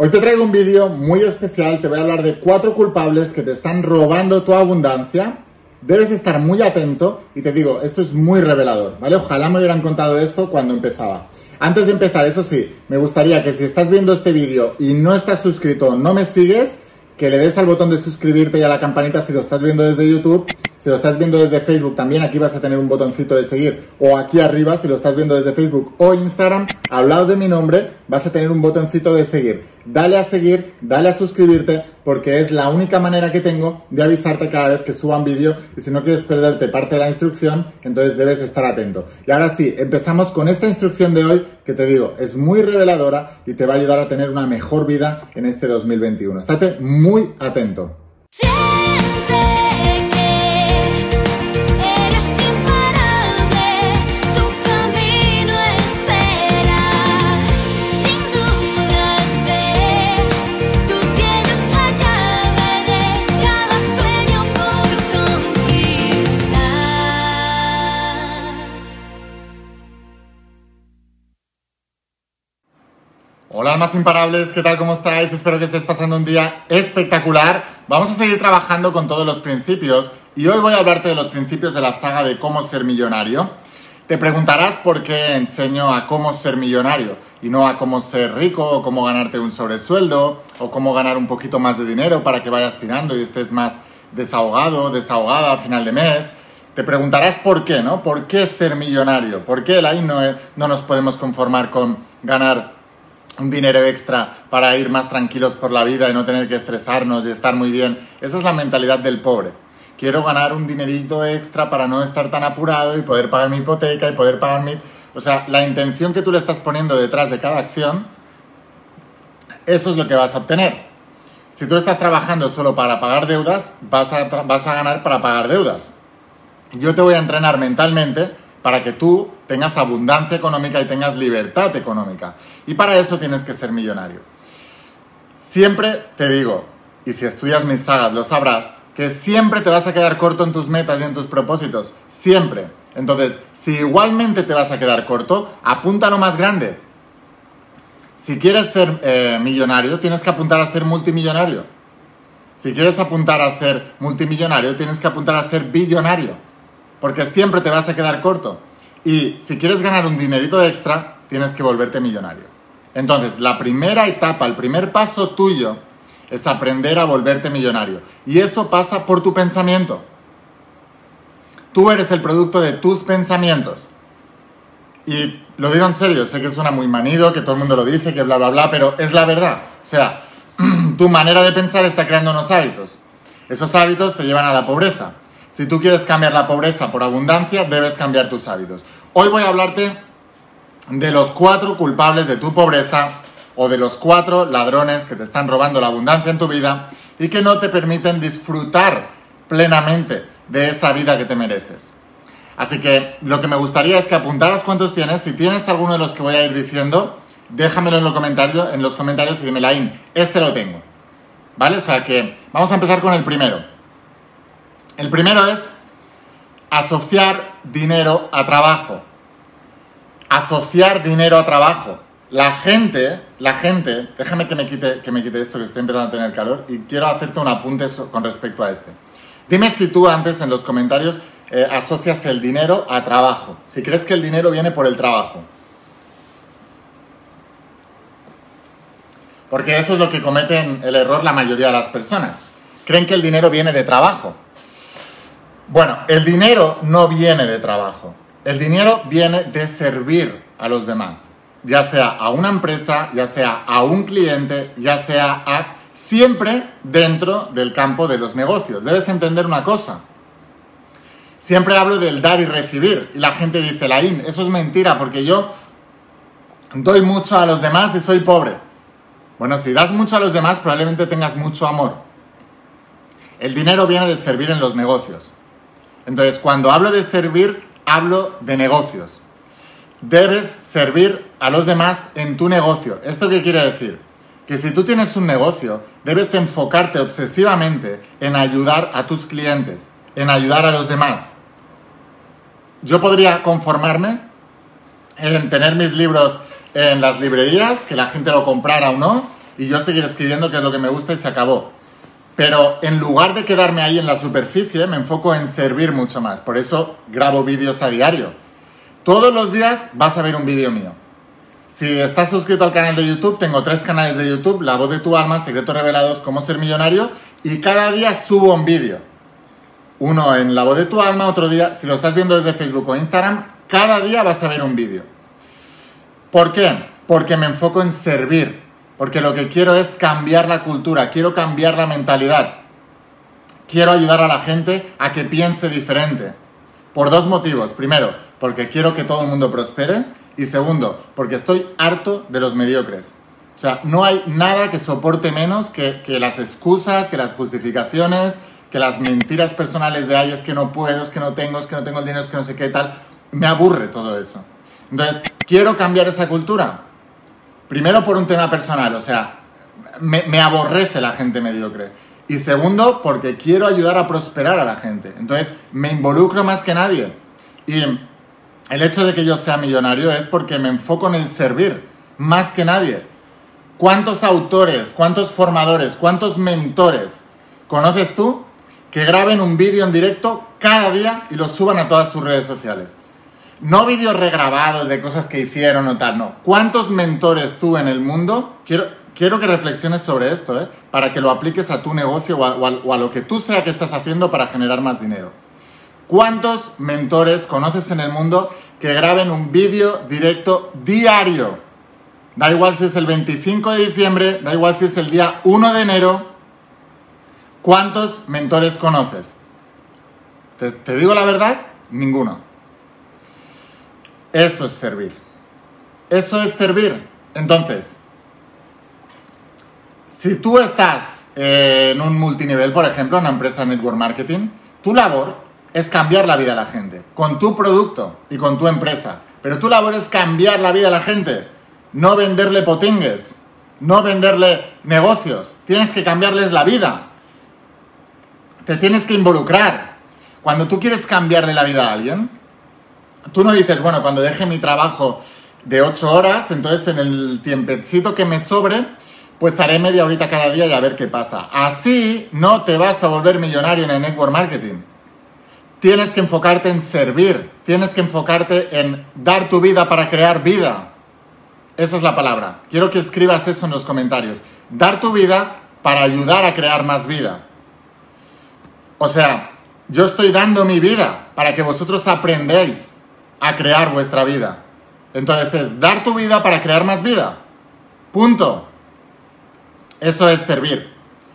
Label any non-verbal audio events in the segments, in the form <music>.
Hoy te traigo un vídeo muy especial, te voy a hablar de cuatro culpables que te están robando tu abundancia. Debes estar muy atento y te digo, esto es muy revelador, ¿vale? Ojalá me hubieran contado esto cuando empezaba. Antes de empezar, eso sí, me gustaría que si estás viendo este vídeo y no estás suscrito, no me sigues, que le des al botón de suscribirte y a la campanita si lo estás viendo desde YouTube si lo estás viendo desde Facebook, también aquí vas a tener un botoncito de seguir. O aquí arriba, si lo estás viendo desde Facebook o Instagram, al lado de mi nombre, vas a tener un botoncito de seguir. Dale a seguir, dale a suscribirte, porque es la única manera que tengo de avisarte cada vez que suba un vídeo. Y si no quieres perderte parte de la instrucción, entonces debes estar atento. Y ahora sí, empezamos con esta instrucción de hoy, que te digo, es muy reveladora y te va a ayudar a tener una mejor vida en este 2021. Estate muy atento. Hola almas imparables, ¿qué tal? ¿Cómo estáis? Espero que estés pasando un día espectacular. Vamos a seguir trabajando con todos los principios y hoy voy a hablarte de los principios de la saga de cómo ser millonario. Te preguntarás por qué enseño a cómo ser millonario y no a cómo ser rico o cómo ganarte un sobresueldo o cómo ganar un poquito más de dinero para que vayas tirando y estés más desahogado, desahogada a final de mes. Te preguntarás por qué, ¿no? ¿Por qué ser millonario? ¿Por qué ahí no, no nos podemos conformar con ganar un dinero extra para ir más tranquilos por la vida y no tener que estresarnos y estar muy bien. Esa es la mentalidad del pobre. Quiero ganar un dinerito extra para no estar tan apurado y poder pagar mi hipoteca y poder pagar mi... O sea, la intención que tú le estás poniendo detrás de cada acción, eso es lo que vas a obtener. Si tú estás trabajando solo para pagar deudas, vas a, vas a ganar para pagar deudas. Yo te voy a entrenar mentalmente para que tú tengas abundancia económica y tengas libertad económica. Y para eso tienes que ser millonario. Siempre te digo, y si estudias mis sagas lo sabrás, que siempre te vas a quedar corto en tus metas y en tus propósitos. Siempre. Entonces, si igualmente te vas a quedar corto, apunta lo más grande. Si quieres ser eh, millonario, tienes que apuntar a ser multimillonario. Si quieres apuntar a ser multimillonario, tienes que apuntar a ser billonario. Porque siempre te vas a quedar corto. Y si quieres ganar un dinerito extra, tienes que volverte millonario. Entonces, la primera etapa, el primer paso tuyo es aprender a volverte millonario. Y eso pasa por tu pensamiento. Tú eres el producto de tus pensamientos. Y lo digo en serio, sé que suena muy manido, que todo el mundo lo dice, que bla, bla, bla, pero es la verdad. O sea, <clears throat> tu manera de pensar está creando unos hábitos. Esos hábitos te llevan a la pobreza. Si tú quieres cambiar la pobreza por abundancia, debes cambiar tus hábitos. Hoy voy a hablarte de los cuatro culpables de tu pobreza o de los cuatro ladrones que te están robando la abundancia en tu vida y que no te permiten disfrutar plenamente de esa vida que te mereces. Así que lo que me gustaría es que apuntaras cuántos tienes. Si tienes alguno de los que voy a ir diciendo, déjamelo en los comentarios, en los comentarios y dime, Lain, este lo tengo. ¿Vale? O sea que vamos a empezar con el primero. El primero es asociar dinero a trabajo. Asociar dinero a trabajo. La gente, la gente, déjame que me quite, que me quite esto que estoy empezando a tener calor y quiero hacerte un apunte con respecto a este. Dime si tú antes en los comentarios eh, asocias el dinero a trabajo. Si crees que el dinero viene por el trabajo. Porque eso es lo que cometen el error la mayoría de las personas. Creen que el dinero viene de trabajo. Bueno, el dinero no viene de trabajo. El dinero viene de servir a los demás. Ya sea a una empresa, ya sea a un cliente, ya sea a... Siempre dentro del campo de los negocios. Debes entender una cosa. Siempre hablo del dar y recibir. Y la gente dice, Laín, eso es mentira porque yo doy mucho a los demás y soy pobre. Bueno, si das mucho a los demás, probablemente tengas mucho amor. El dinero viene de servir en los negocios. Entonces, cuando hablo de servir, hablo de negocios. Debes servir a los demás en tu negocio. ¿Esto qué quiere decir? Que si tú tienes un negocio, debes enfocarte obsesivamente en ayudar a tus clientes, en ayudar a los demás. Yo podría conformarme en tener mis libros en las librerías, que la gente lo comprara o no, y yo seguir escribiendo, que es lo que me gusta y se acabó. Pero en lugar de quedarme ahí en la superficie, me enfoco en servir mucho más. Por eso grabo vídeos a diario. Todos los días vas a ver un vídeo mío. Si estás suscrito al canal de YouTube, tengo tres canales de YouTube, La voz de tu alma, Secretos revelados, Cómo ser millonario, y cada día subo un vídeo. Uno en La voz de tu alma, otro día, si lo estás viendo desde Facebook o Instagram, cada día vas a ver un vídeo. ¿Por qué? Porque me enfoco en servir, porque lo que quiero es cambiar la cultura, quiero cambiar la mentalidad. Quiero ayudar a la gente a que piense diferente. Por dos motivos. Primero, porque quiero que todo el mundo prospere. Y segundo, porque estoy harto de los mediocres. O sea, no hay nada que soporte menos que, las excusas, que las justificaciones, que las mentiras personales de ay, es que no puedo, es que no tengo, es que no tengo el dinero, es que no sé qué tal. Me aburre todo eso. Entonces, quiero cambiar esa cultura. Primero por un tema personal, o sea, me, aborrece la gente mediocre. Y segundo, porque quiero ayudar a prosperar a la gente. Entonces, me involucro más que nadie. Y el hecho de que yo sea millonario es porque me enfoco en el servir, más que nadie. ¿Cuántos autores, cuántos formadores, cuántos mentores conoces tú que graben un vídeo en directo cada día y lo suban a todas sus redes sociales? No vídeos regrabados de cosas que hicieron o tal, no. ¿Cuántos mentores tú en el mundo? Quiero, quiero que reflexiones sobre esto, ¿eh? para que lo apliques a tu negocio o a, lo que tú sea que estás haciendo para generar más dinero. ¿Cuántos mentores conoces en el mundo que graben un vídeo directo diario? Da igual si es el 25 de diciembre, da igual si es el día 1 de enero. ¿Cuántos mentores conoces? ¿Te, digo la verdad? Ninguno. Eso es servir. Eso es servir. Entonces, si tú estás en un multinivel, por ejemplo, en una empresa de network marketing, tu labor es cambiar la vida de la gente, con tu producto y con tu empresa. Pero tu labor es cambiar la vida de la gente, no venderle potingues, no venderle negocios. Tienes que cambiarles la vida. Te tienes que involucrar. Cuando tú quieres cambiarle la vida a alguien, tú no dices, bueno, cuando deje mi trabajo de 8 horas, entonces en el tiempecito que me sobre, pues haré media horita cada día y a ver qué pasa. Así no te vas a volver millonario en el network marketing. Tienes que enfocarte en servir, tienes que enfocarte en dar tu vida para crear vida. Esa es la palabra. Quiero que escribas eso en los comentarios. Dar tu vida para ayudar a crear más vida. O sea, yo estoy dando mi vida para que vosotros aprendáis a crear vuestra vida. Entonces es dar tu vida para crear más vida. Punto. Eso es servir.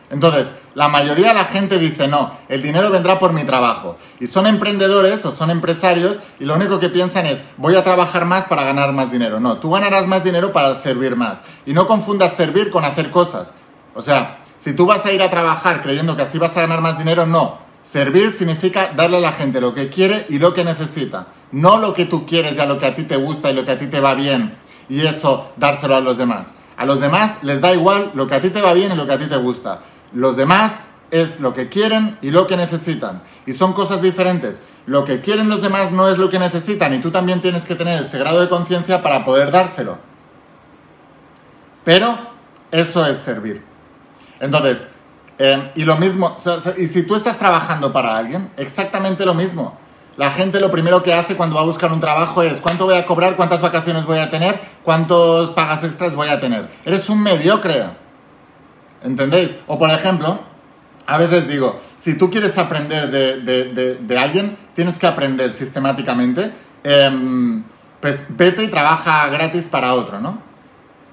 Entonces, la mayoría de la gente dice, no, el dinero vendrá por mi trabajo. Y son emprendedores o son empresarios y lo único que piensan es, voy a trabajar más para ganar más dinero. No, tú ganarás más dinero para servir más. Y no confundas servir con hacer cosas. O sea, si tú vas a ir a trabajar creyendo que así vas a ganar más dinero, no. Servir significa darle a la gente lo que quiere y lo que necesita. No lo que tú quieres y a lo que a ti te gusta y lo que a ti te va bien. Y eso dárselo a los demás. A los demás les da igual lo que a ti te va bien y lo que a ti te gusta. Los demás es lo que quieren y lo que necesitan. Y son cosas diferentes. Lo que quieren los demás no es lo que necesitan y tú también tienes que tener ese grado de conciencia para poder dárselo. Pero eso es servir. Entonces, eh, y lo mismo, y si tú estás trabajando para alguien, exactamente lo mismo. La gente lo primero que hace cuando va a buscar un trabajo es cuánto voy a cobrar, cuántas vacaciones voy a tener, cuántos pagas extras voy a tener. Eres un mediocre. ¿Entendéis? O por ejemplo, a veces digo, si tú quieres aprender de, alguien, tienes que aprender sistemáticamente, em, pues vete y trabaja gratis para otro, ¿no?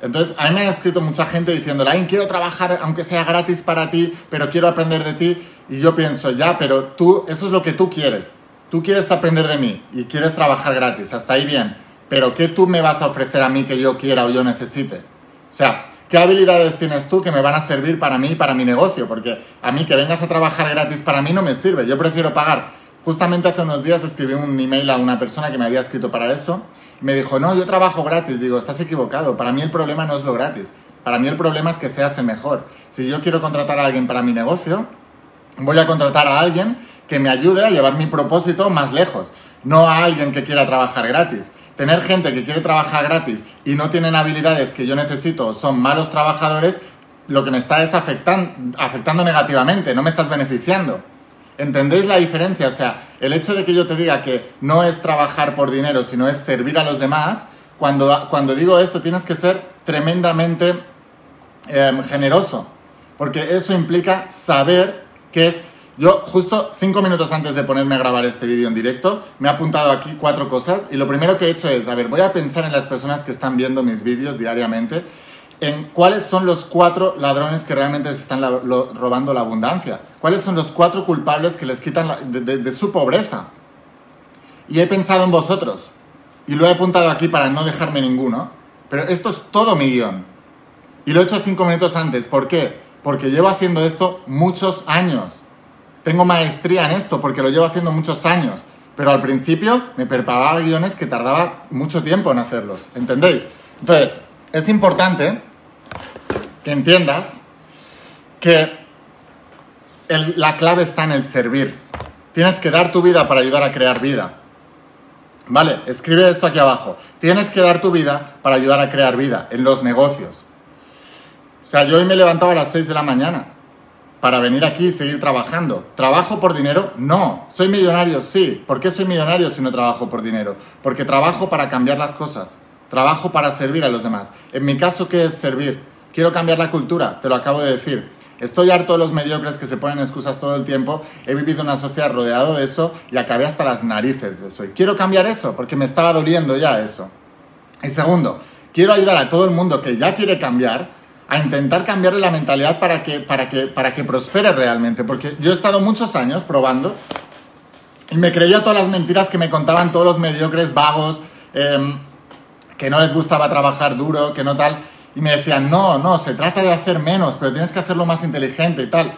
Entonces, a mí me ha escrito mucha gente diciendo, Lain, quiero trabajar aunque sea gratis para ti, pero quiero aprender de ti. Y yo pienso, ya, pero tú, eso es lo que tú quieres. Tú quieres aprender de mí y quieres trabajar gratis, hasta ahí bien. Pero ¿qué tú me vas a ofrecer a mí que yo quiera o yo necesite? O sea, ¿Qué habilidades tienes tú que me van a servir para mí y para mi negocio? Porque a mí que vengas a trabajar gratis para mí no me sirve. Yo prefiero pagar. Justamente hace unos días escribí un email a una persona que me había escrito para eso. Me dijo, no, yo trabajo gratis. Digo, estás equivocado. Para mí el problema no es lo gratis. Para mí el problema es que seas el mejor. Si yo quiero contratar a alguien para mi negocio, voy a contratar a alguien que me ayude a llevar mi propósito más lejos. No a alguien que quiera trabajar gratis tener gente que quiere trabajar gratis y no tienen habilidades que yo necesito, son malos trabajadores, lo que me está es afectando, afectando negativamente, no me estás beneficiando. ¿Entendéis la diferencia? O sea, el hecho de que yo te diga que no es trabajar por dinero, sino es servir a los demás, cuando, cuando digo esto tienes que ser tremendamente em, generoso, porque eso implica saber que es... Yo justo cinco minutos antes de ponerme a grabar este vídeo en directo, me he apuntado aquí cuatro cosas y lo primero que he hecho es, a ver, voy a pensar en las personas que están viendo mis vídeos diariamente en cuáles son los cuatro ladrones que realmente están robando la abundancia. ¿Cuáles son los cuatro culpables que les quitan de, su pobreza? Y he pensado en vosotros. Y lo he apuntado aquí para no dejarme ninguno. Pero esto es todo mi guion. Y lo he hecho cinco minutos antes. ¿Por qué? Porque llevo haciendo esto muchos años. Tengo maestría en esto porque lo llevo haciendo muchos años. Pero al principio me preparaba guiones que tardaba mucho tiempo en hacerlos. ¿Entendéis? Entonces, es importante que entiendas que la clave está en el servir. Tienes que dar tu vida para ayudar a crear vida. Vale, escribe esto aquí abajo. Tienes que dar tu vida para ayudar a crear vida en los negocios. O sea, yo hoy me levantaba a las 6 de la mañana para venir aquí y seguir trabajando. ¿Trabajo por dinero? No. ¿Soy millonario? Sí. ¿Por qué soy millonario si no trabajo por dinero? Porque trabajo para cambiar las cosas. Trabajo para servir a los demás. En mi caso, ¿qué es servir? Quiero cambiar la cultura, te lo acabo de decir. Estoy harto de los mediocres que se ponen excusas todo el tiempo. He vivido una sociedad rodeado de eso y acabé hasta las narices de eso. Y quiero cambiar eso porque me estaba doliendo ya eso. Y segundo, quiero ayudar a todo el mundo que ya quiere cambiar a intentar cambiarle la mentalidad para que, para que, para que prospere realmente. Porque yo he estado muchos años probando y me creía todas las mentiras que me contaban todos los mediocres vagos, em, que no les gustaba trabajar duro, que no tal y me decían, no, no, se trata de hacer menos, pero tienes que hacerlo más inteligente y tal.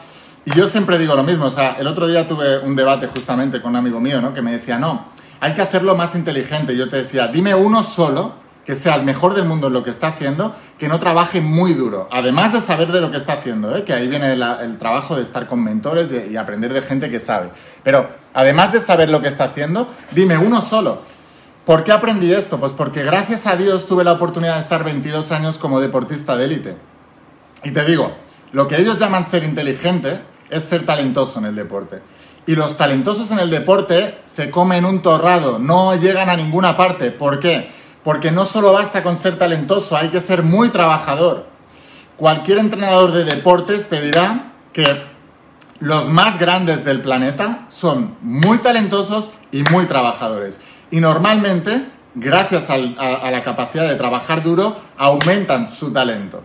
Y yo siempre digo lo mismo, o sea, el otro día tuve un debate justamente con un amigo mío, ¿no? Que me decía, no, hay que hacerlo más inteligente. Y yo te decía, dime uno solo que sea el mejor del mundo en lo que está haciendo, que no trabaje muy duro, además de saber de lo que está haciendo, ¿eh? que ahí viene el trabajo de estar con mentores y, y aprender de gente que sabe. Pero además de saber lo que está haciendo, dime uno solo ¿Por qué aprendí esto? Pues porque gracias a Dios tuve la oportunidad de estar 22 años como deportista de élite. Y te digo, lo que ellos llaman ser inteligente es ser talentoso en el deporte. Y los talentosos en el deporte se comen un torrado, no llegan a ninguna parte. ¿Por qué? Porque no solo basta con ser talentoso, hay que ser muy trabajador. Cualquier entrenador de deportes te dirá que los más grandes del planeta son muy talentosos y muy trabajadores. Y normalmente, gracias a, la capacidad de trabajar duro, aumentan su talento.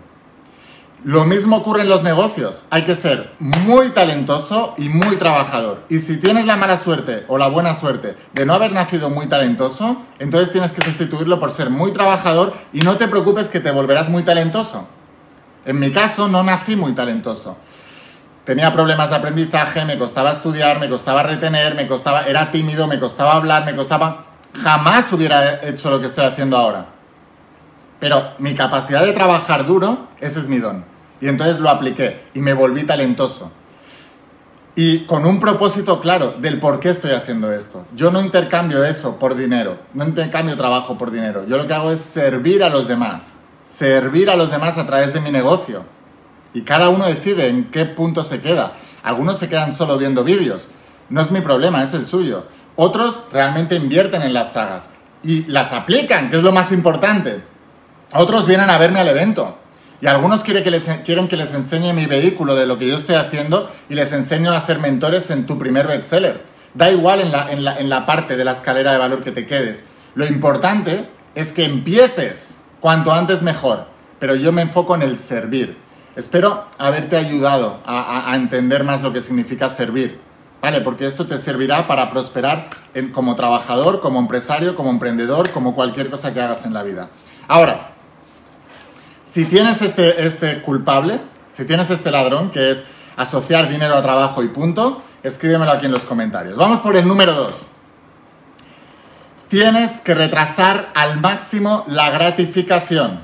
Lo mismo ocurre en los negocios. Hay que ser muy talentoso y muy trabajador. Y si tienes la mala suerte o la buena suerte de no haber nacido muy talentoso, entonces tienes que sustituirlo por ser muy trabajador y no te preocupes que te volverás muy talentoso. En mi caso no nací muy talentoso. Tenía problemas de aprendizaje, me costaba estudiar, me costaba retener, me costaba, era tímido, me costaba hablar, me costaba jamás hubiera hecho lo que estoy haciendo ahora. Pero mi capacidad de trabajar duro, ese es mi don. Y entonces lo apliqué y me volví talentoso. Y con un propósito claro del por qué estoy haciendo esto. Yo no intercambio eso por dinero, no intercambio trabajo por dinero. Yo lo que hago es servir a los demás. Servir a los demás a través de mi negocio. Y cada uno decide en qué punto se queda. Algunos se quedan solo viendo vídeos. No es mi problema, es el suyo. Otros realmente invierten en las sagas y las aplican, que es lo más importante. Otros vienen a verme al evento. Y algunos quieren que, les, quieren que les enseñe mi vehículo de lo que yo estoy haciendo y les enseño a ser mentores en tu primer bestseller. Da igual en la, en la, en la parte de la escalera de valor que te quedes. Lo importante es que empieces cuanto antes mejor. Pero yo me enfoco en el servir. Espero haberte ayudado a entender más lo que significa servir. ¿vale? Porque esto te servirá para prosperar como trabajador, como empresario, como emprendedor, como cualquier cosa que hagas en la vida. Ahora, si tienes este, este culpable, si tienes este ladrón, que es asociar dinero a trabajo y punto, escríbemelo aquí en los comentarios. Vamos por el número 2. Tienes que retrasar al máximo la gratificación.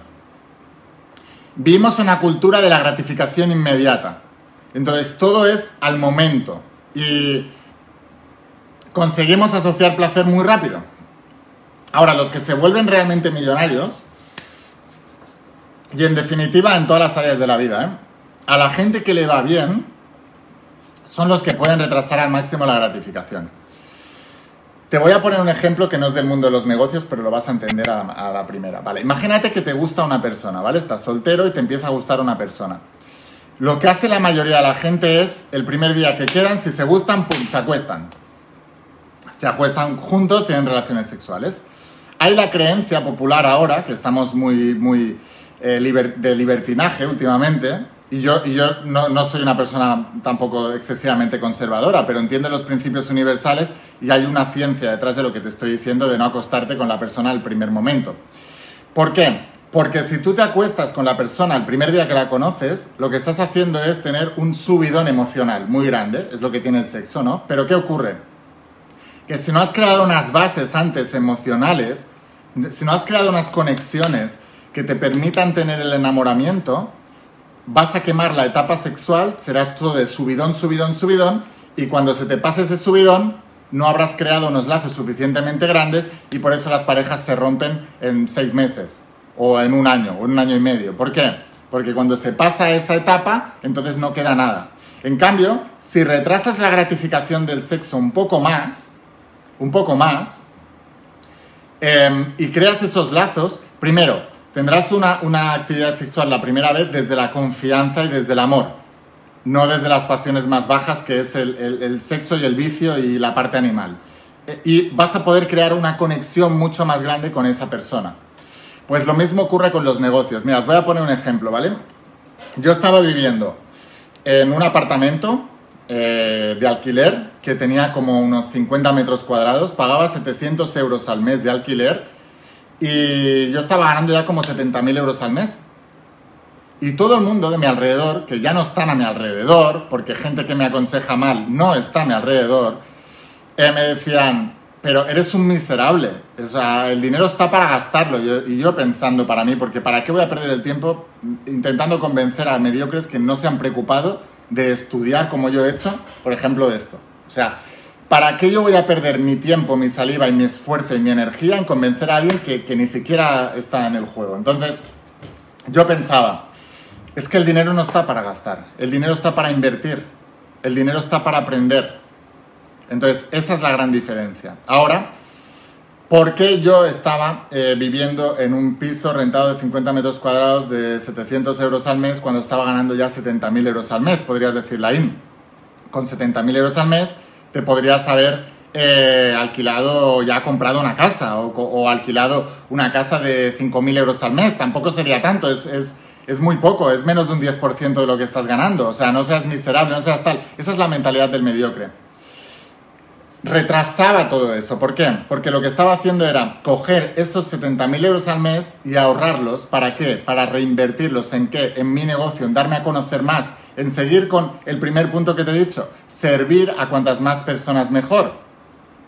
Vivimos una cultura de la gratificación inmediata. Entonces todo es al momento y conseguimos asociar placer muy rápido. Ahora, los que se vuelven realmente millonarios, y en definitiva en todas las áreas de la vida, ¿eh? a la gente que le va bien son los que pueden retrasar al máximo la gratificación. Te voy a poner un ejemplo que no es del mundo de los negocios, pero lo vas a entender a la, primera. Vale, imagínate que te gusta una persona, ¿vale? Estás soltero y te empieza a gustar una persona. Lo que hace la mayoría de la gente es, el primer día que quedan, si se gustan, ¡pum!, se acuestan. Se acuestan juntos, tienen relaciones sexuales. Hay la creencia popular ahora, que estamos muy, muy eh, de libertinaje últimamente, y yo, y yo no, no, soy una persona tampoco excesivamente conservadora, pero entiendo los principios universales y hay una ciencia detrás de lo que te estoy diciendo de no acostarte con la persona al primer momento. ¿Por qué? Porque si tú te acuestas con la persona el primer día que la conoces, lo que estás haciendo es tener un subidón emocional muy grande, es lo que tiene el sexo, ¿no? Pero ¿qué ocurre? Que si no has creado unas bases antes emocionales, si no has creado unas conexiones que te permitan tener el enamoramiento, vas a quemar la etapa sexual, será todo de subidón, subidón, subidón, y cuando se te pase ese subidón, no habrás creado unos lazos suficientemente grandes y por eso las parejas se rompen en seis meses o en un año, o en un año y medio. ¿Por qué? Porque cuando se pasa esa etapa, entonces no queda nada. En cambio, si retrasas la gratificación del sexo un poco más, un poco más, eh, y creas esos lazos, primero, tendrás una, una actividad sexual la primera vez desde la confianza y desde el amor, no desde las pasiones más bajas, que es el, el, sexo y el vicio y la parte animal. Eh, y vas a poder crear una conexión mucho más grande con esa persona. Pues lo mismo ocurre con los negocios. Mira, os voy a poner un ejemplo, ¿vale? Yo estaba viviendo en un apartamento eh, de alquiler que tenía como unos 50 metros cuadrados, pagaba 700 euros al mes de alquiler y yo estaba ganando ya como 70.000 euros al mes. Y todo el mundo de mi alrededor, que ya no están a mi alrededor, porque gente que me aconseja mal no está a mi alrededor, eh, me decían, pero eres un miserable. O sea, el dinero está para gastarlo. y yo pensando para mí, porque ¿para qué voy a perder el tiempo intentando convencer a mediocres que no se han preocupado de estudiar como yo he hecho, por ejemplo, esto? O sea, ¿para qué yo voy a perder mi tiempo, mi saliva y mi esfuerzo y mi energía en convencer a alguien que, ni siquiera está en el juego? Entonces, yo pensaba, es que el dinero no está para gastar, el dinero está para invertir, el dinero está para aprender. Entonces, esa es la gran diferencia. Ahora, ¿por qué yo estaba eh, viviendo en un piso rentado de 50 metros cuadrados de 700 euros al mes cuando estaba ganando ya 70.000 euros al mes? Podrías decir, Laín, con 70.000 euros al mes te podrías haber eh, alquilado, ya comprado una casa o, o, alquilado una casa de 5.000 euros al mes. Tampoco sería tanto, es, es, es muy poco, es menos de un 10% de lo que estás ganando. O sea, no seas miserable, no seas tal. Esa es la mentalidad del mediocre retrasaba todo eso. ¿Por qué? Porque lo que estaba haciendo era coger esos 70.000 euros al mes y ahorrarlos. ¿Para qué? Para reinvertirlos en qué? En mi negocio, en darme a conocer más, en seguir con el primer punto que te he dicho, servir a cuantas más personas mejor.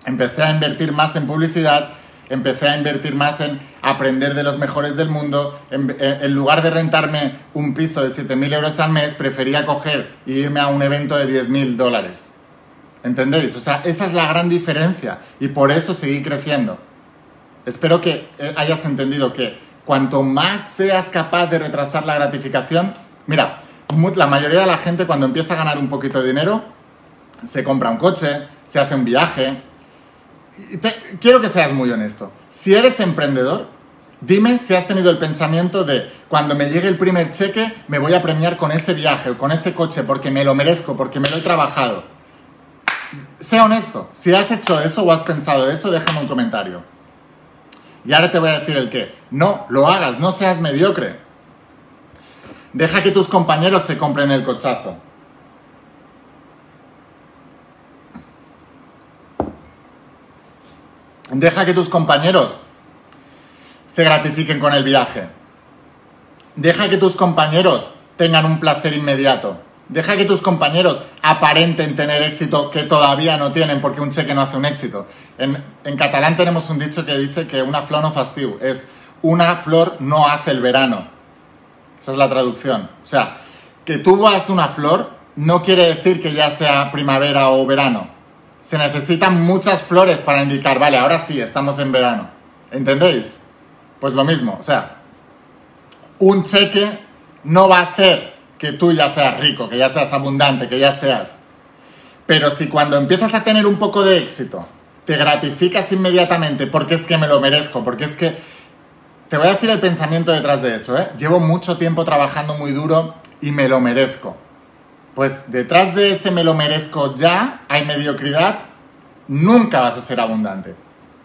Empecé a invertir más en publicidad, empecé a invertir más en aprender de los mejores del mundo. En, lugar de rentarme un piso de 7.000 euros al mes, prefería coger e irme a un evento de 10.000 dólares. ¿Entendéis? O sea, esa es la gran diferencia y por eso seguí creciendo. Espero que eh, hayas entendido que cuanto más seas capaz de retrasar la gratificación, mira, la mayoría de la gente cuando empieza a ganar un poquito de dinero, se compra un coche, se hace un viaje. Te, quiero que seas muy honesto. Si eres emprendedor, dime si has tenido el pensamiento de cuando me llegue el primer cheque, me voy a premiar con ese viaje o con ese coche porque me lo merezco, porque me lo he trabajado sea honesto, si has hecho eso o has pensado eso, déjame un comentario. Y ahora te voy a decir el qué. No, lo hagas, no seas mediocre. Deja que tus compañeros se compren el cochazo. Deja que tus compañeros se gratifiquen con el viaje. Deja que tus compañeros tengan un placer inmediato. Deja que tus compañeros aparenten tener éxito que todavía no tienen porque un cheque no hace un éxito. En, catalán tenemos un dicho que dice que una flor no fastiu, es una flor no hace el verano. Esa es la traducción. O sea, que tú vas una flor no quiere decir que ya sea primavera o verano. Se necesitan muchas flores para indicar, vale, ahora sí, estamos en verano. ¿Entendéis? Pues lo mismo, o sea, un cheque no va a hacer que tú ya seas rico, que ya seas abundante, que ya seas. Pero si cuando empiezas a tener un poco de éxito, te gratificas inmediatamente porque es que me lo merezco, porque es que... Te voy a decir el pensamiento detrás de eso, ¿eh? Llevo mucho tiempo trabajando muy duro y me lo merezco. Pues detrás de ese me lo merezco ya hay mediocridad, nunca vas a ser abundante.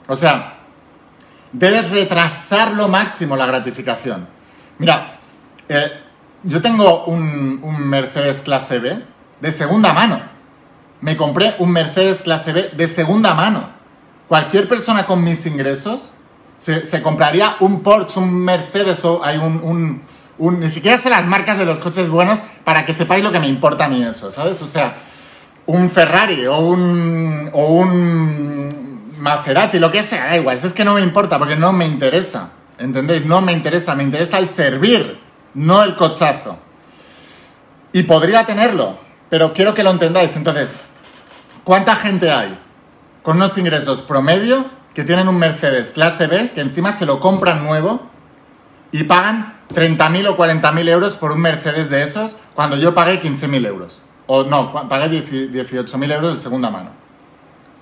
O sea, debes retrasar lo máximo la gratificación. Mira, eh, yo tengo un, Mercedes clase B de segunda mano. Me compré un Mercedes clase B de segunda mano. Cualquier persona con mis ingresos se, compraría un Porsche, un Mercedes o hay un, un, Ni siquiera sé las marcas de los coches buenos para que sepáis lo que me importa a mí eso, ¿sabes? O sea, un Ferrari o un, o un Maserati, lo que sea, da igual. Es que no me importa porque no me interesa. ¿Entendéis? No me interesa. Me interesa el servir no el cochazo. Y podría tenerlo, pero quiero que lo entendáis. Entonces, ¿cuánta gente hay con unos ingresos promedio que tienen un Mercedes clase B, que encima se lo compran nuevo y pagan 30.000 o 40.000 euros por un Mercedes de esos cuando yo pagué 15.000 euros? O no, pagué 18.000 euros de segunda mano.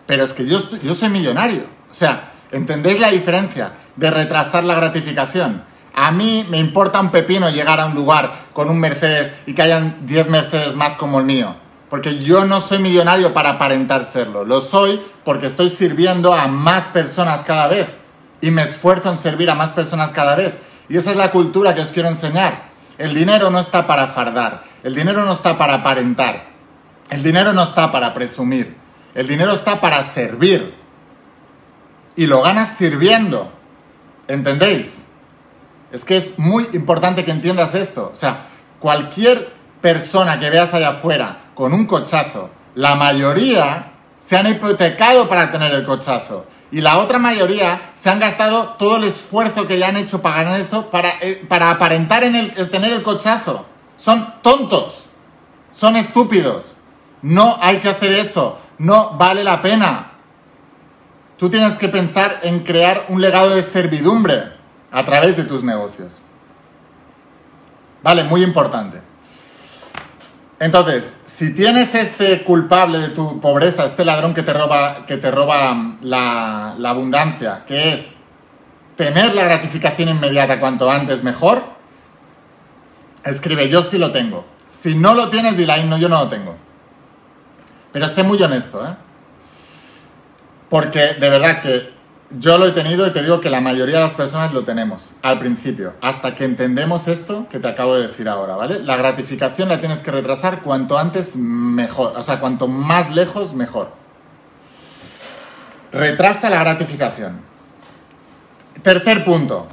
Pero es que yo, yo soy millonario. O sea, ¿entendéis la diferencia de retrasar la gratificación? A mí me importa un pepino llegar a un lugar con un Mercedes y que hayan 10 Mercedes más como el mío. Porque yo no soy millonario para aparentar serlo. Lo soy porque estoy sirviendo a más personas cada vez. Y me esfuerzo en servir a más personas cada vez. Y esa es la cultura que os quiero enseñar. El dinero no está para fardar. El dinero no está para aparentar. El dinero no está para presumir. El dinero está para servir. Y lo ganas sirviendo. ¿Entendéis? Es que es muy importante que entiendas esto. O sea, cualquier persona que veas allá afuera con un cochazo, la mayoría se han hipotecado para tener el cochazo. Y la otra mayoría se han gastado todo el esfuerzo que ya han hecho para ganar eso, para, eh, para aparentar en el, tener el cochazo. Son tontos. Son estúpidos. No hay que hacer eso. No vale la pena. Tú tienes que pensar en crear un legado de servidumbre a través de tus negocios. Vale, muy importante. Entonces, si tienes este culpable de tu pobreza, este ladrón que te roba, que te roba mm, la, la abundancia, que es tener la gratificación inmediata cuanto antes mejor, escribe yo sí lo tengo. Si no lo tienes, dile no, yo no lo tengo. Pero sé muy honesto, ¿eh? Porque de verdad que yo lo he tenido y te digo que la mayoría de las personas lo tenemos al principio, hasta que entendemos esto que te acabo de decir ahora, ¿vale? La gratificación la tienes que retrasar cuanto antes mejor, o sea, cuanto más lejos mejor. Retrasa la gratificación. Tercer punto.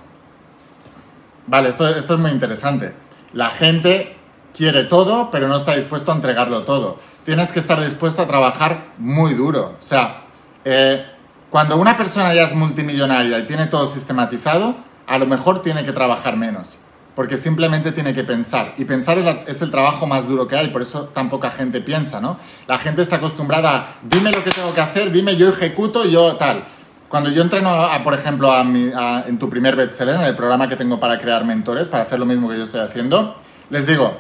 Vale, esto, es muy interesante. La gente quiere todo, pero no está dispuesto a entregarlo todo. Tienes que estar dispuesto a trabajar muy duro. O sea, eh, cuando una persona ya es multimillonaria y tiene todo sistematizado, a lo mejor tiene que trabajar menos, porque simplemente tiene que pensar. Y pensar es, el trabajo más duro que hay, por eso tan poca gente piensa, ¿no? La gente está acostumbrada a, dime lo que tengo que hacer, dime, yo ejecuto, yo tal. Cuando yo entreno, a, por ejemplo, en tu primer bestseller, en el programa que tengo para crear mentores, para hacer lo mismo que yo estoy haciendo, les digo,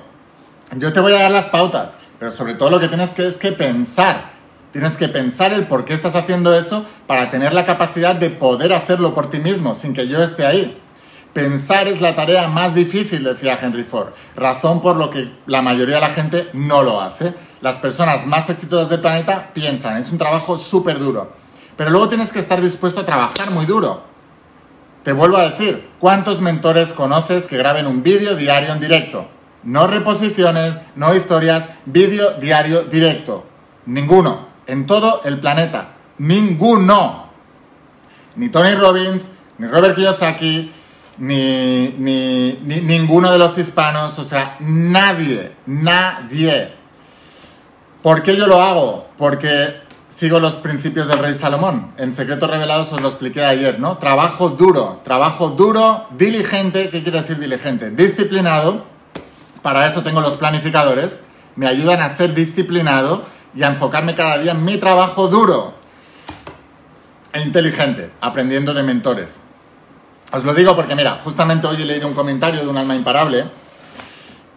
yo te voy a dar las pautas, pero sobre todo lo que tienes que es que pensar Tienes que pensar el por qué estás haciendo eso para tener la capacidad de poder hacerlo por ti mismo sin que yo esté ahí. Pensar es la tarea más difícil, decía Henry Ford, razón por lo que la mayoría de la gente no lo hace. Las personas más exitosas del planeta piensan, es un trabajo súper duro. Pero luego tienes que estar dispuesto a trabajar muy duro. Te vuelvo a decir, ¿cuántos mentores conoces que graben un vídeo diario en directo? No reposiciones, no historias, vídeo diario directo. Ninguno en todo el planeta. Ninguno. Ni Tony Robbins, ni Robert Kiyosaki, ni, ni, ninguno de los hispanos, o sea, nadie, nadie. ¿Por qué yo lo hago? Porque sigo los principios del rey Salomón. En Secretos Revelados os lo expliqué ayer, ¿no? Trabajo duro, trabajo duro, diligente, ¿qué quiere decir diligente? Disciplinado, para eso tengo los planificadores, me ayudan a ser disciplinado y a enfocarme cada día en mi trabajo duro e inteligente, aprendiendo de mentores. Os lo digo porque, mira, justamente hoy he leído un comentario de un alma imparable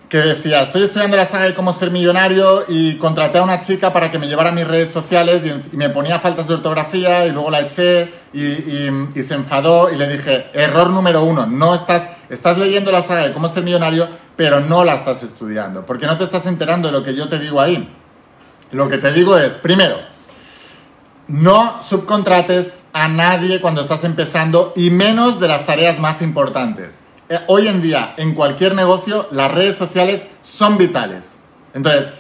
que decía, estoy estudiando la saga de cómo ser millonario y contraté a una chica para que me llevara a mis redes sociales y, me ponía faltas de ortografía y luego la eché y, se enfadó y le dije, error número uno, no estás, estás leyendo la saga de cómo ser millonario, pero no la estás estudiando, porque no te estás enterando de lo que yo te digo ahí. Lo que te digo es, primero, no subcontrates a nadie cuando estás empezando y menos de las tareas más importantes. Eh, hoy en día, en cualquier negocio, las redes sociales son vitales. Entonces,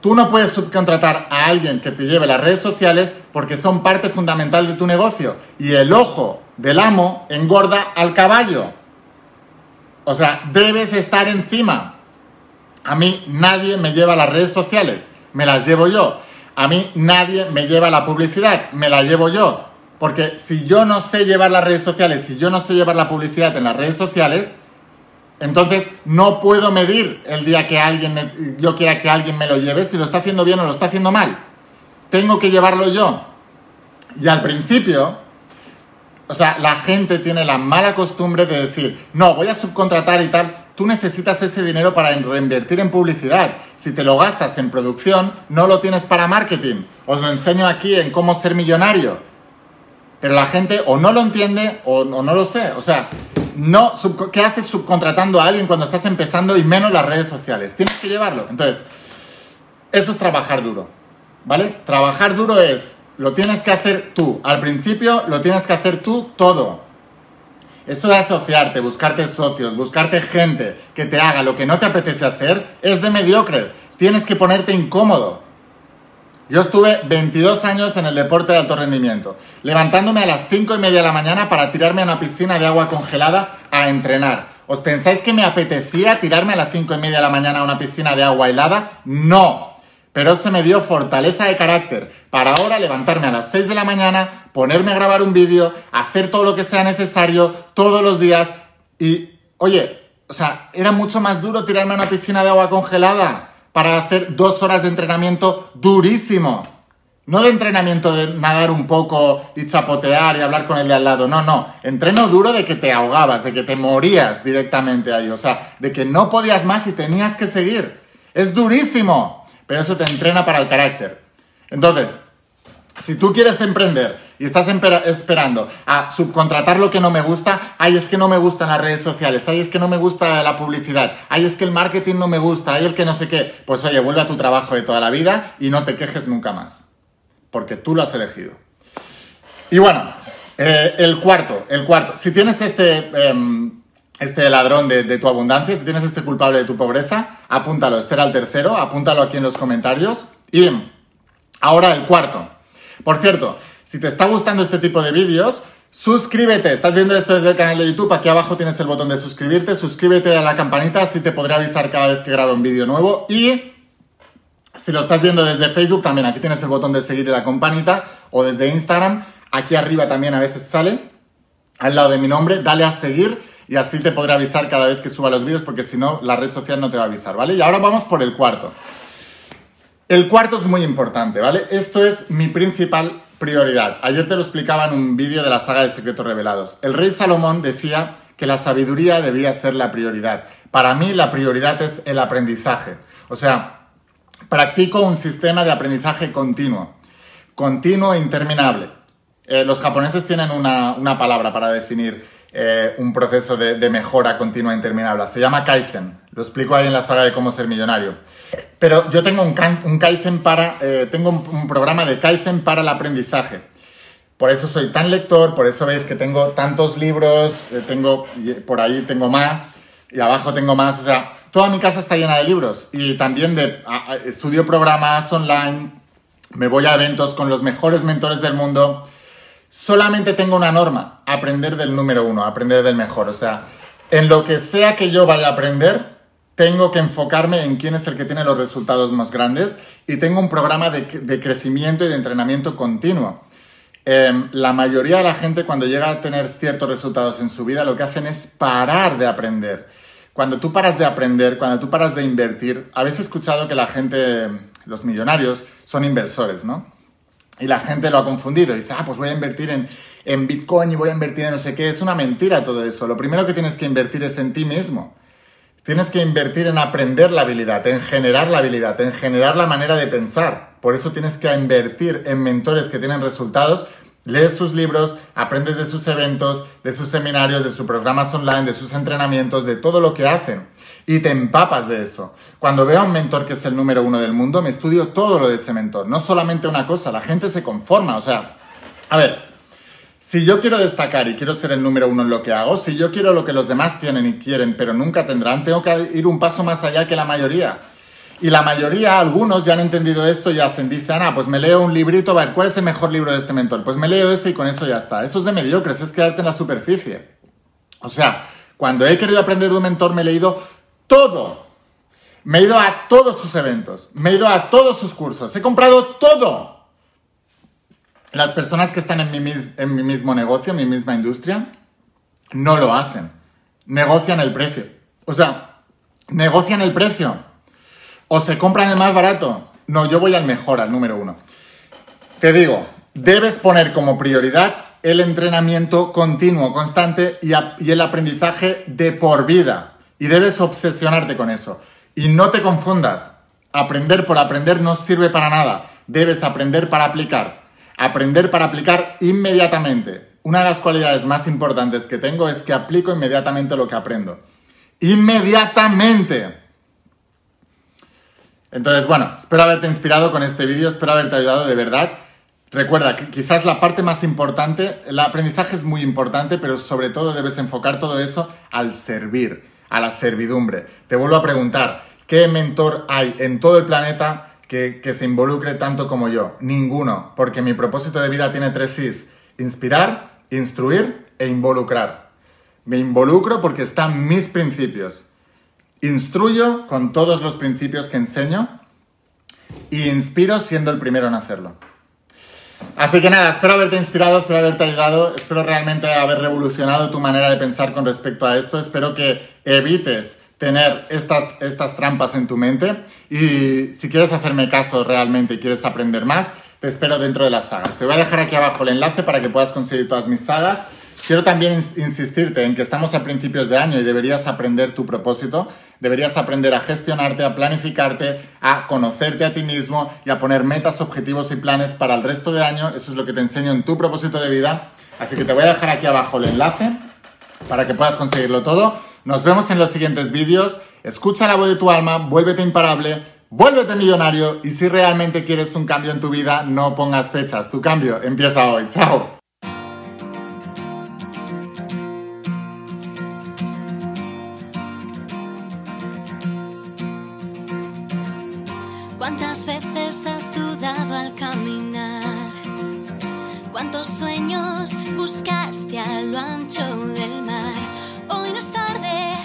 tú no puedes subcontratar a alguien que te lleve las redes sociales porque son parte fundamental de tu negocio. Y el ojo del amo engorda al caballo. O sea, debes estar encima. A mí nadie me lleva las redes sociales, me las llevo yo. A mí nadie me lleva la publicidad, me la llevo yo. Porque si yo no sé llevar las redes sociales, si yo no sé llevar la publicidad en las redes sociales, entonces no puedo medir el día que alguien yo quiera que alguien me lo lleve si lo está haciendo bien o lo está haciendo mal. Tengo que llevarlo yo. Y al principio, o sea, la gente tiene la mala costumbre de decir, no, voy a subcontratar y tal. Tú necesitas ese dinero para reinvertir en publicidad. Si te lo gastas en producción, no lo tienes para marketing. Os lo enseño aquí en cómo ser millonario. Pero la gente o no lo entiende o, no lo sé. O sea, no, ¿qué haces subcontratando a alguien cuando estás empezando y menos las redes sociales? Tienes que llevarlo. Entonces, eso es trabajar duro. ¿Vale? Trabajar duro es, lo tienes que hacer tú. Al principio lo tienes que hacer tú todo. Eso de asociarte, buscarte socios, buscarte gente que te haga lo que no te apetece hacer, es de mediocres. Tienes que ponerte incómodo. Yo estuve 22 años en el deporte de alto rendimiento, levantándome a las 5 y media de la mañana para tirarme a una piscina de agua congelada a entrenar. ¿Os pensáis que me apetecía tirarme a las 5 y media de la mañana a una piscina de agua helada? No. Pero se me dio fortaleza de carácter para ahora levantarme a las 6 de la mañana, ponerme a grabar un vídeo, hacer todo lo que sea necesario todos los días y, oye, o sea, era mucho más duro tirarme a una piscina de agua congelada para hacer dos horas de entrenamiento durísimo. No de entrenamiento de nadar un poco y chapotear y hablar con el de al lado. No, no. Entreno duro de que te ahogabas, de que te morías directamente ahí. O sea, de que no podías más y tenías que seguir. Es durísimo. Pero eso te entrena para el carácter. Entonces, si tú quieres emprender y estás esperando a subcontratar lo que no me gusta, ay, es que no me gustan las redes sociales, ay, es que no me gusta la publicidad, ay, es que el marketing no me gusta, ay, el que no sé qué, pues oye, vuelve a tu trabajo de toda la vida y no te quejes nunca más, porque tú lo has elegido. Y bueno, eh, el cuarto, el cuarto, si tienes este... Em, este ladrón de, tu abundancia, si tienes este culpable de tu pobreza, apúntalo. Este era el tercero, apúntalo aquí en los comentarios. Y ahora el cuarto. Por cierto, si te está gustando este tipo de vídeos, suscríbete. Estás viendo esto desde el canal de YouTube, aquí abajo tienes el botón de suscribirte, suscríbete a la campanita, así te podré avisar cada vez que grabo un vídeo nuevo. Y si lo estás viendo desde Facebook, también aquí tienes el botón de seguir y la campanita, o desde Instagram, aquí arriba también a veces sale, al lado de mi nombre, dale a seguir y así te podré avisar cada vez que suba los vídeos, porque si no, la red social no te va a avisar, ¿vale? Y ahora vamos por el cuarto. El cuarto es muy importante, ¿vale? Esto es mi principal prioridad. Ayer te lo explicaba en un vídeo de la saga de Secretos Revelados. El rey Salomón decía que la sabiduría debía ser la prioridad. Para mí la prioridad es el aprendizaje. O sea, practico un sistema de aprendizaje continuo, continuo e interminable. Eh, los japoneses tienen una palabra para definir eh, un proceso de, mejora continua e interminable. Se llama Kaizen. Lo explico ahí en la saga de cómo ser millonario. Pero yo tengo un, Kaizen para, eh, tengo un, programa de Kaizen para el aprendizaje. Por eso soy tan lector, por eso veis que tengo tantos libros, eh, tengo, por ahí tengo más, y abajo tengo más, o sea, toda mi casa está llena de libros. Y también de, estudio programas online, me voy a eventos con los mejores mentores del mundo, solamente tengo una norma, aprender del número uno, aprender del mejor. O sea, en lo que sea que yo vaya a aprender, tengo que enfocarme en quién es el que tiene los resultados más grandes y tengo un programa de, crecimiento y de entrenamiento continuo. Em, la mayoría de la gente cuando llega a tener ciertos resultados en su vida lo que hacen es parar de aprender. Cuando tú paras de aprender, cuando tú paras de invertir, habéis escuchado que la gente, los millonarios, son inversores, ¿no? Y la gente lo ha confundido. Dice, ah, pues voy a invertir en, en Bitcoin y voy a invertir en no sé qué. Es una mentira todo eso. Lo primero que tienes que invertir es en ti mismo. Tienes que invertir en aprender la habilidad, en generar la habilidad, en generar la manera de pensar. Por eso tienes que invertir en mentores que tienen resultados. Lees sus libros, aprendes de sus eventos, de sus seminarios, de sus programas online, de sus entrenamientos, de todo lo que hacen. Y te empapas de eso. Cuando veo a un mentor que es el número uno del mundo, me estudio todo lo de ese mentor. No solamente una cosa, la gente se conforma. O sea, a ver, si yo quiero destacar y quiero ser el número uno en lo que hago, si yo quiero lo que los demás tienen y quieren, pero nunca tendrán, tengo que ir un paso más allá que la mayoría. Y la mayoría, algunos ya han entendido esto y hacen, dicen, ah, pues me leo un librito, a ver, ¿cuál es el mejor libro de este mentor? Pues me leo ese y con eso ya está. Eso es de mediocres, es quedarte en la superficie. O sea, cuando he querido aprender de un mentor me he leído todo. Me he ido a todos sus eventos, me he ido a todos sus cursos, he comprado todo las personas que están en mi, en mi mismo negocio, en mi misma industria, no lo hacen. Negocian el precio. O sea, negocian el precio. O se compran el más barato. No, yo voy al mejor, al número uno. Te digo, debes poner como prioridad el entrenamiento continuo, constante y, y, el aprendizaje de por vida. Y debes obsesionarte con eso. Y no te confundas. Aprender por aprender no sirve para nada. Debes aprender para aplicar. Aprender para aplicar inmediatamente. Una de las cualidades más importantes que tengo es que aplico inmediatamente lo que aprendo. Inmediatamente. Entonces, bueno, espero haberte inspirado con este vídeo, espero haberte ayudado de verdad. Recuerda que quizás la parte más importante, el aprendizaje es muy importante, pero sobre todo debes enfocar todo eso al servir, a la servidumbre. Te vuelvo a preguntar, ¿qué mentor hay en todo el planeta que, se involucre tanto como yo. Ninguno, porque mi propósito de vida tiene tres Is. Inspirar, instruir e involucrar. Me involucro porque están mis principios. Instruyo con todos los principios que enseño y inspiro siendo el primero en hacerlo. Así que nada, espero haberte inspirado, espero haberte ayudado, espero realmente haber revolucionado tu manera de pensar con respecto a esto, espero que evites tener estas, estas trampas en tu mente. Y si quieres hacerme caso realmente y quieres aprender más, te espero dentro de las sagas. Te voy a dejar aquí abajo el enlace para que puedas conseguir todas mis sagas. Quiero también insistirte en que estamos a principios de año y deberías aprender tu propósito, deberías aprender a gestionarte, a planificarte, a conocerte a ti mismo y a poner metas, objetivos y planes para el resto de año. Eso es lo que te enseño en tu propósito de vida. Así que te voy a dejar aquí abajo el enlace para que puedas conseguirlo todo. Nos vemos en los siguientes vídeos. Escucha la voz de tu alma, vuélvete imparable, vuélvete millonario y si realmente quieres un cambio en tu vida, no pongas fechas. Tu cambio empieza hoy. Chao. Caminar? ¿Cuántos sueños buscaste a lo ancho del mar? Hoy no es tarde,